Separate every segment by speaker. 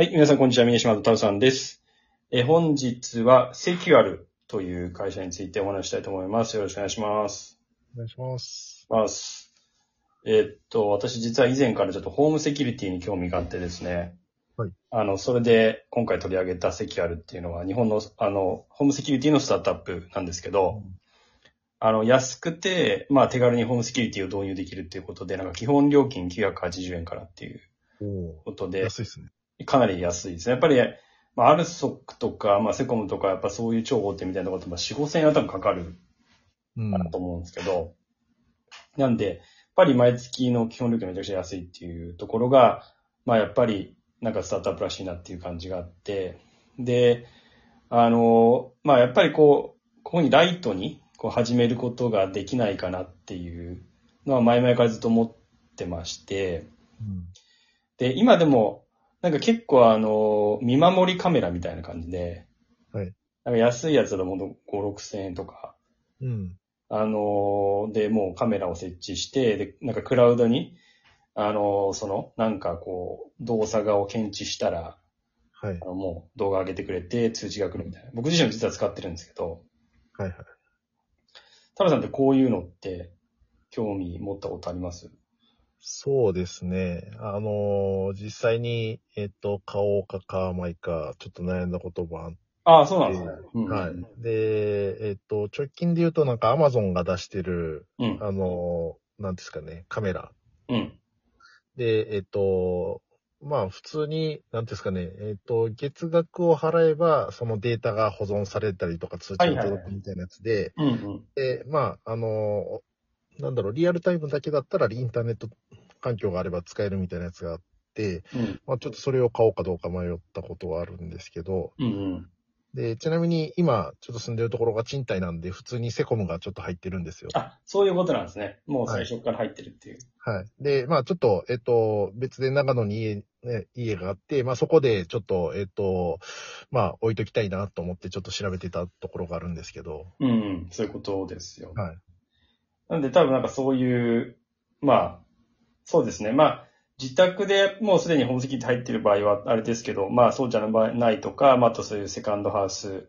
Speaker 1: はい、皆さんこんにちは。峰島とタウさんです。えー本日はセキュアルという会社についてお話ししたいと思います。よろしくお願いします。
Speaker 2: お願いします。
Speaker 1: ます。えーっと、私実は以前からちょっとホームセキュリティに興味があってですね。
Speaker 2: はい。
Speaker 1: あの、それで今回取り上げたセキュアルっていうのは日本の、あの、ホームセキュリティのスタートアップなんですけど、あの、安くて、まあ手軽にホームセキュリティを導入できるっていうことで、なんか基本料金980円からっていう。ことで、
Speaker 2: 安いですね。
Speaker 1: かなり安いですね。やっぱり、まあ、アルソックとか、まあ、セコムとか、やっぱそういう超大手みたいなこと、まあ、4、5千円は多分かかる
Speaker 2: うん。
Speaker 1: かなと思うんですけど、なんで、やっぱり毎月の基本料金めちゃくちゃ安いっていうところが、まあ、やっぱり、なんかスタートアップらしいなっていう感じがあって、で、あの、まあ、やっぱりこう、ここにライトに、こう、始めることができないかなっていうのは、前々からずっと思ってまして、
Speaker 2: うん。
Speaker 1: で、今でも、なんか結構あの、見守りカメラみたいな感じで、
Speaker 2: はい。
Speaker 1: なんか安いやつだともう5、6千円とか、
Speaker 2: うん。
Speaker 1: あのーで、もうカメラを設置して、で、なんかクラウドに、あのーその、なんかこう、動作画を検知したら、
Speaker 2: はい
Speaker 1: あ。のもう動画上げてくれて通知が来るみたいな。僕自身も実は使ってるんですけど、
Speaker 2: はいはい。
Speaker 1: タラさんってこういうのって興味持ったことあります？
Speaker 2: そうですね。あのー実際に、えっ、と、買おうか買わないか、ちょっと悩んだこともあっ
Speaker 1: ああ、そうなんですね。うん
Speaker 2: て、はい。で、えっ、と、直近で言うとなんか Amazon が出してる、
Speaker 1: うん。
Speaker 2: あのーなんですかね、カメラ。
Speaker 1: うん。
Speaker 2: で、えっ、と、まあ普通に、なんですかね、えっ、と、月額を払えば、そのデータが保存されたりとか通知が届くみたいなやつで。で、まあ、あの、なんだろう、リアルタイムだけだったらインターネット環境があれば使えるみたいなやつがあって、
Speaker 1: うん。
Speaker 2: まあ、ちょっとそれを買おうかどうか迷ったことはあるんですけど、
Speaker 1: うん。うん。
Speaker 2: で、ちなみに今、ちょっと住んでるところが賃貸なんで、普通にセコムがちょっと入ってるんですよ。
Speaker 1: あ、そういうことなんですね。もう最初から入ってるっていう。
Speaker 2: はい。で、まあちょっと、えっと、別で長野に家、ね、家があって、まあそこでちょっと、えっと、まあ置いときたいなと思ってちょっと調べてたところがあるんですけど、
Speaker 1: うん、うん、そういうことですよ。
Speaker 2: はい。
Speaker 1: なんで多分なんかそういう、まあ、そうですね。まあ、自宅でもうすでにホームセキュリティ入ってる場合はあれですけど、まあそうじゃないとか、まああとそういうセカンドハウス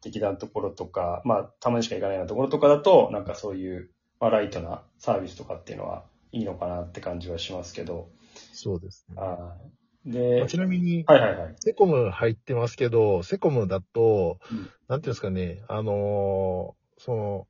Speaker 1: 的なところとか、まあたまにしか行かないようなところとかだと、なんかそういう、まあライトなサービスとかっていうのはいいのかなって感じはしますけど。
Speaker 2: そうですね。
Speaker 1: はい。
Speaker 2: ま
Speaker 1: で
Speaker 2: あ、ちなみに、
Speaker 1: はいはいはい。
Speaker 2: セコム入ってますけど、セコムだと、
Speaker 1: うん
Speaker 2: なんていうんですかね、あのーその、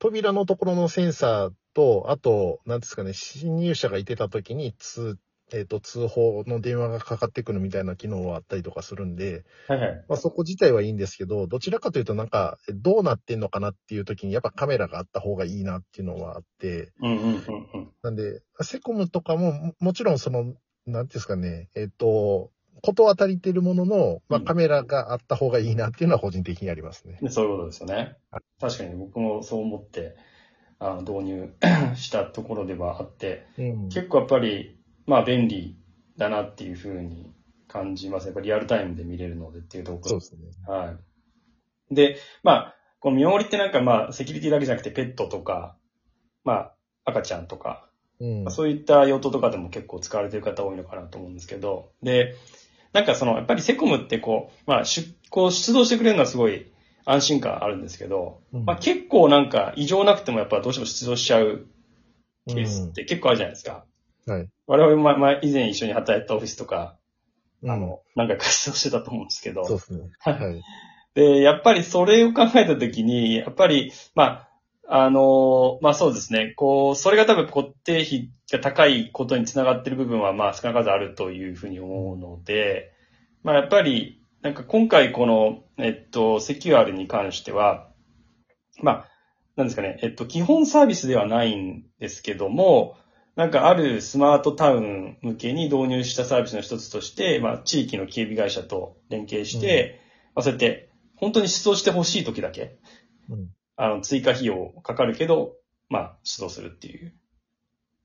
Speaker 2: 扉のところのセンサーと、あと、なんですかね、侵入者がいてた時に、通、えっ、と、通報の電話がかかってくるみたいな機能はあったりとかするんで、
Speaker 1: はいはい。
Speaker 2: まあそこ自体はいいんですけど、どちらかというとなんか、えどうなってんのかなっていう時に、やっぱカメラがあった方がいいなっていうのはあって、
Speaker 1: うんうんうんうん。
Speaker 2: なんで、セコムとかも、ももちろんその、なんですかね、えっ、と、ことは足りてるものの、まあ、
Speaker 1: うん
Speaker 2: カメラがあった方がいいなっていうのは個人的にありますね。
Speaker 1: でそういうことですよね。確かに僕もそう思って、あの導入 したところではあって、
Speaker 2: うん。
Speaker 1: 結構やっぱり、まあ便利だなっていうふうに感じます。やっぱりリアルタイムで見れるのでっていうところ。
Speaker 2: そうですね。
Speaker 1: はい。で、まあ、この見守りってなんかまあ、セキュリティだけじゃなくてペットとか、まあ、赤ちゃんとか、
Speaker 2: うん。
Speaker 1: まあそういった用途とかでも結構使われてる方多いのかなと思うんですけど、で、なんかその、やっぱりセコムってこう、まあ、出、こう出動してくれるのはすごい安心感あるんですけど、
Speaker 2: うん
Speaker 1: まあ結構なんか異常なくてもやっぱどうしても出動しちゃうケースって結構あるじゃないですか。
Speaker 2: うんはい。
Speaker 1: 我々もまあ、まあ、以前一緒に働いたオフィスとか、
Speaker 2: うん
Speaker 1: あの、何回か出動してたと思うんですけど、
Speaker 2: そうですね。はい。
Speaker 1: で、やっぱりそれを考えたときに、やっぱり、まあ、あのまあそうですね、こう、それが多分固定費が高いことにつながっている部分は、まあ少なからずあるというふうに思うので、まあやっぱり、なんか今回この、えっと、セキュアルに関しては、まあ、なんですかね、えっと、基本サービスではないんですけども、なんかあるスマートタウン向けに導入したサービスの一つとして、まあ地域の警備会社と連携して、まあそうやって本当に出動してほしい時だけ、
Speaker 2: うん。
Speaker 1: あの、追加費用かかるけど、まあ、出動するっていう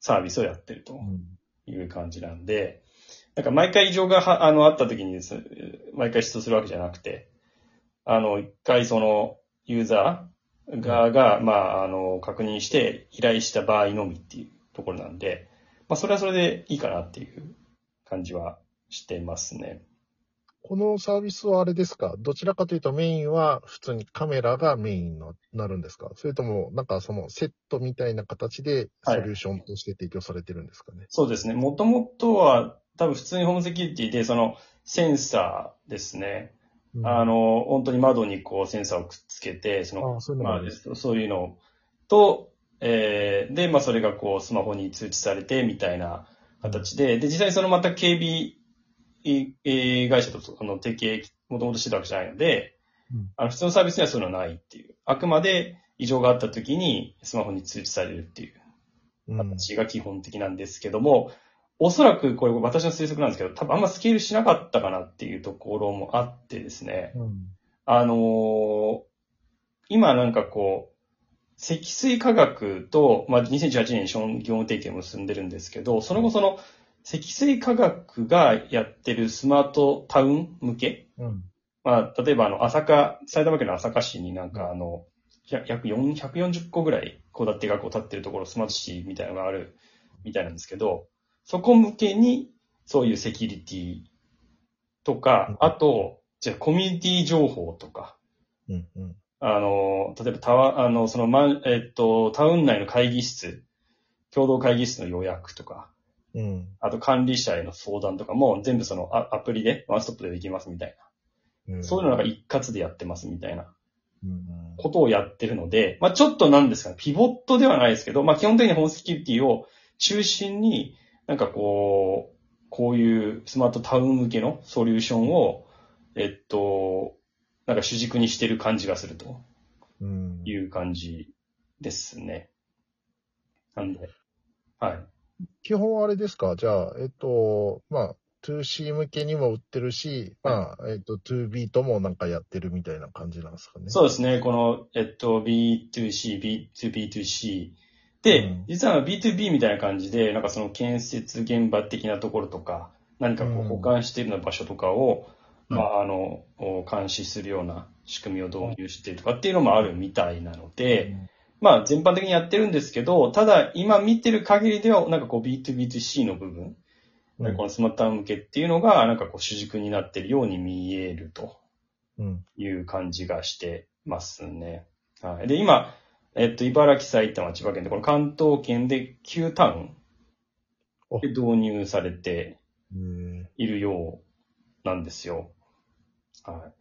Speaker 1: サービスをやってると
Speaker 2: うん。
Speaker 1: いう感じなんで、なんか毎回異常がは、あの、あった時にです、毎回出動するわけじゃなくて、あの、一回その、ユーザー側が、まあ、あの、確認して依頼した場合のみっていうところなんで、まあ、それはそれでいいかなっていう感じはしてますね。
Speaker 2: このサービスはあれですか？どちらかというとメインは普通にカメラがメインになるんですか？それともなんかそのセットみたいな形でソリューションとして提供されてるんですかね、
Speaker 1: そうですね。もともとは多分普通にホームセキュリティで、そのセンサーですね。
Speaker 2: うん
Speaker 1: あの、本当に窓にこうセンサーをくっつけて、その、
Speaker 2: あそういうの
Speaker 1: まあ。そういうのと、えーで、まあそれがこうスマホに通知されてみたいな形で、で、実際にそのまた警備えー会社とあの提携もともとしてたわけじゃないので、
Speaker 2: うん
Speaker 1: あの普通のサービスにはそういうのはないっていう。あくまで異常があった時にスマホに通知されるっていう
Speaker 2: うん
Speaker 1: 形が基本的なんですけども、おそらくこれ私の推測なんですけど、多分あんまスケールしなかったかなっていうところもあってですね。
Speaker 2: うん
Speaker 1: あのー今なんかこう、積水化学と、まあ、2018年に業務提携も結んでるんですけど、その後その、積水化学がやってるスマートタウン向け？
Speaker 2: うん。
Speaker 1: まあ、例えばあの、朝霞、埼玉県の朝霞市になんかあの、や約4 140個ぐらい、戸建てがこう建ってるところ、スマートシティみたいなのがあるみたいなんですけど、そこ向けに、そういうセキュリティとか、あと、じゃあコミュニティ情報とか、
Speaker 2: うん。うん。
Speaker 1: あの、例えばタワあの、その、まん、えっと、タウン内の会議室、共同会議室の予約とか、
Speaker 2: うん。
Speaker 1: あと管理者への相談とかも全部そのアアプリでワンストップでできますみたいな。
Speaker 2: うん
Speaker 1: そういうのなんか一括でやってますみたいな
Speaker 2: うん。
Speaker 1: ことをやってるので、まあちょっとなんですかね、ピボットではないですけど、まあ基本的にホームセキュリティを中心に、なんかこう、こういうスマートタウン向けのソリューションを、えっと、なんか主軸にしてる感じがすると
Speaker 2: うん。
Speaker 1: いう感じですね。なんで、はい。
Speaker 2: 基本はあれですか？じゃあ、えっと、まあ、2C 向けにも売ってるし、まあ、えっと、2B ともなんかやってるみたいな感じなんですかね？
Speaker 1: そうですね。この、えっと、B2C、B2B2C。で、
Speaker 2: うん
Speaker 1: 実は B2B みたいな感じで、なんかその建設現場的なところとか、何かこう
Speaker 2: うん
Speaker 1: 保管しているような場所とかを、
Speaker 2: うん
Speaker 1: まあ、あの、監視するような仕組みを導入してとかっていうのもあるみたいなので、まあ、全般的にやってるんですけど、ただ、今見てる限りでは、なんかこう B2B2C の部分、
Speaker 2: うん
Speaker 1: このスマートタウン向けっていうのが、なんかこう主軸になってるように見えると。
Speaker 2: うん。
Speaker 1: いう感じがしてますね。はい。で、今、えっと、茨城、埼玉、千葉県で、この関東圏で9タウン
Speaker 2: あ
Speaker 1: で導入されて
Speaker 2: うん。
Speaker 1: いるようなんですよ。はい。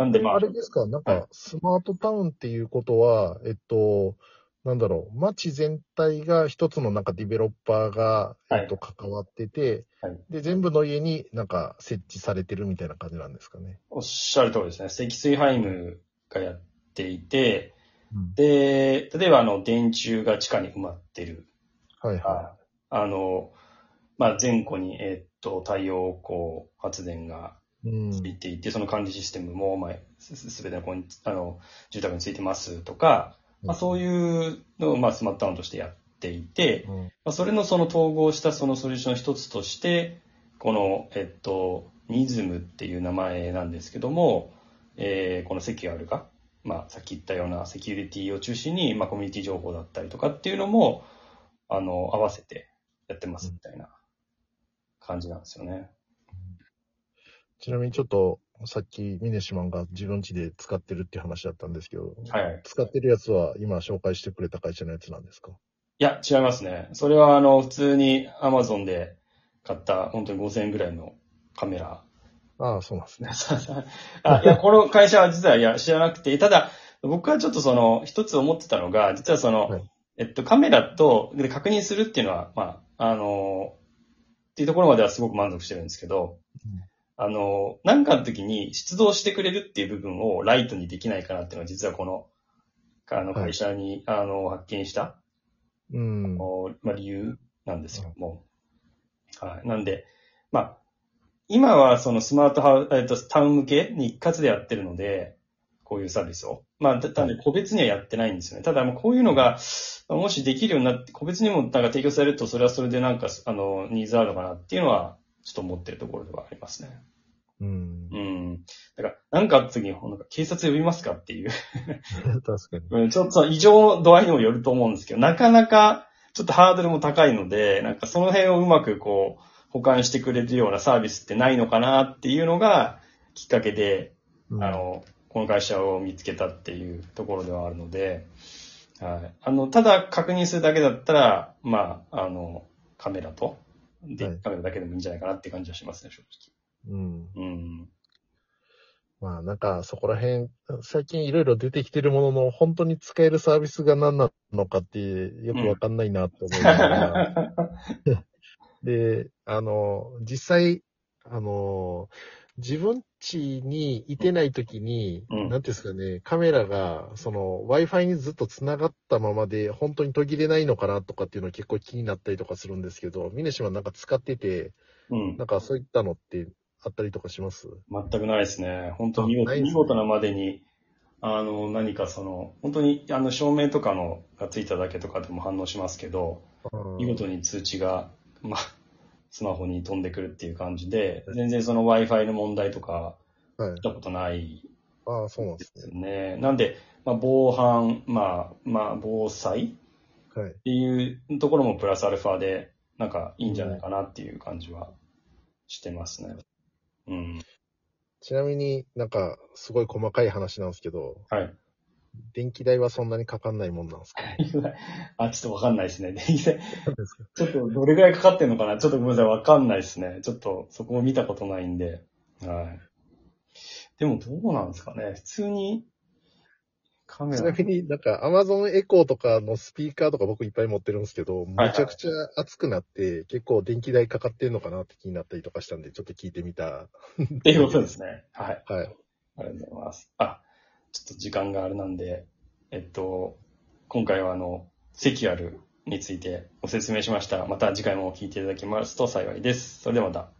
Speaker 1: なんで、まあ、
Speaker 2: あれですか？なん
Speaker 1: はい
Speaker 2: か、スマートタウンっていうことは、えっと、なんだろう、街全体が一つのなんかディベロッパーが、
Speaker 1: はい
Speaker 2: えっと、関わってて、
Speaker 1: はい
Speaker 2: で、全部の家になんか設置されてるみたいな感じなんですかね。
Speaker 1: おっしゃる通りですね。積水ハイムがやっていて、
Speaker 2: うん
Speaker 1: で、例えばあの、電柱が地下に埋まってる。
Speaker 2: はいは
Speaker 1: はい。あの、まあ、前後に、えっと、太陽光発電が。ついていて、その管理システムも、まあ、すすべてのこあの、住宅についてますとか、まあ、そういうのを、まあ、スマートタウンとしてやっていて、
Speaker 2: うん。
Speaker 1: まあ、それのその統合したそのソリューションの一つとして、この、えっと、ニズムっていう名前なんですけども、えーこのセキュアルが、まあ、さっき言ったようなセキュリティを中心に、まあ、コミュニティ情報だったりとかっていうのも、あの、合わせてやってますみたいな感じなんですよね。
Speaker 2: ちなみにちょっと、さっきミネシマンが自分家で使ってるっていう話だったんですけど、
Speaker 1: はい。
Speaker 2: 使ってるやつは今紹介してくれた会社のやつなんですか？
Speaker 1: いや、違いますね。それは、あの、普通に Amazon で買った、本当に5000円ぐらいのカメラ。
Speaker 2: ああ、そうなんですね。
Speaker 1: あいや、この会社は実は、いや、知らなくて、ただ、僕はちょっとその、一つ思ってたのが、実はその、
Speaker 2: はい
Speaker 1: えっと、カメラと、で、確認するっていうのは、まあ、あの、っていうところまではすごく満足してるんですけど、
Speaker 2: うん
Speaker 1: あの、なんかの時に出動してくれるっていう部分をライトにできないかなっていうのは、実はこの、あの、
Speaker 2: はい
Speaker 1: 会社に、あの、発見した、
Speaker 2: うん。
Speaker 1: まあ、理由なんですけども。はい。なんで、まあ、今はそのスマートハウえっと、タウン向けに一括でやってるので、こういうサービスを。まあ、たただ個別にはやってないんですよね。ただ、もうこういうのが、まあもしできるようになって、個別にもなんか提供されると、それはそれでなんか、あの、ニーズあるのかなっていうのは、ちょっと思ってるところではありますね。
Speaker 2: うん
Speaker 1: う。ん。だから、なんかあった時に、なんか警察呼びますかっていう。
Speaker 2: 確かに。
Speaker 1: うん、ちょっと異常度合いにもよると思うんですけど、なかなかちょっとハードルも高いので、なんかその辺をうまくこう、保管してくれるようなサービスってないのかなっていうのがきっかけで、
Speaker 2: うん
Speaker 1: あの、この会社を見つけたっていうところではあるので、はい。あの、ただ確認するだけだったら、まあ、あの、カメラと、で、
Speaker 2: はい
Speaker 1: カメラだけでもいいんじゃないかなって感じはしますね、正
Speaker 2: うん。
Speaker 1: 直。うん。
Speaker 2: まあなんかそこら辺、最近いろいろ出てきてるものの、本当に使えるサービスが何なのかってよくわかんないなって思いながら、で、あの、実際、あの、自分家にいてない時に、
Speaker 1: うん。
Speaker 2: なんていうんですかね、カメラが、その、Wi-Fi にずっと繋がったままで、本当に途切れないのかなとかっていうの結構気になったりとかするんですけど、ミネシはなんか使ってて、
Speaker 1: うん。
Speaker 2: なんかそういったのってあったりとかします？
Speaker 1: 全くないですね。本当に見事
Speaker 2: あないですね。
Speaker 1: 見事なまでに、あの、何かその、本当に、あの、照明とかのがついただけとかでも反応しますけど、見事に通知が、まあ、スマホに飛んでくるっていう感じで、全然その Wi-Fi の問題とか、
Speaker 2: はい
Speaker 1: 見。たことない
Speaker 2: ああ、そうなんで
Speaker 1: ですす
Speaker 2: ね。
Speaker 1: ね。なんで、まあ、防犯、まあ、まあ、防災っ
Speaker 2: はい。
Speaker 1: ていうところもプラスアルファで、なんかいいんじゃないかなっていう感じはしてますね。うん。
Speaker 2: ちなみになんか、すごい細かい話なんですけど、
Speaker 1: はい。
Speaker 2: 電気代はそんなにかかんないもんなんですか？
Speaker 1: あ、ちょっとわかんないですね。電気代ちょっとどれぐらいかかってんのかな？ちょっとごめんなさい、わかんないですね。ちょっとそこも見たことないんで。はい。でもどうなんですかね普通にカメラ
Speaker 2: ちな。みになんか Amazon エコーとかのスピーカーとか僕いっぱい持ってるんですけど、
Speaker 1: はい
Speaker 2: めちゃくちゃ熱くなって結構電気代かかってんのかなって気になったりとかしたんで、ちょっと聞いてみた。
Speaker 1: っていうことですね。はい。
Speaker 2: はい。
Speaker 1: ありがとうございます。あ、ちょっと時間があれなんで、えっと、今回はあの、セキュアルについてご説明しました。また次回も聞いていただきますと幸いです。それではまた。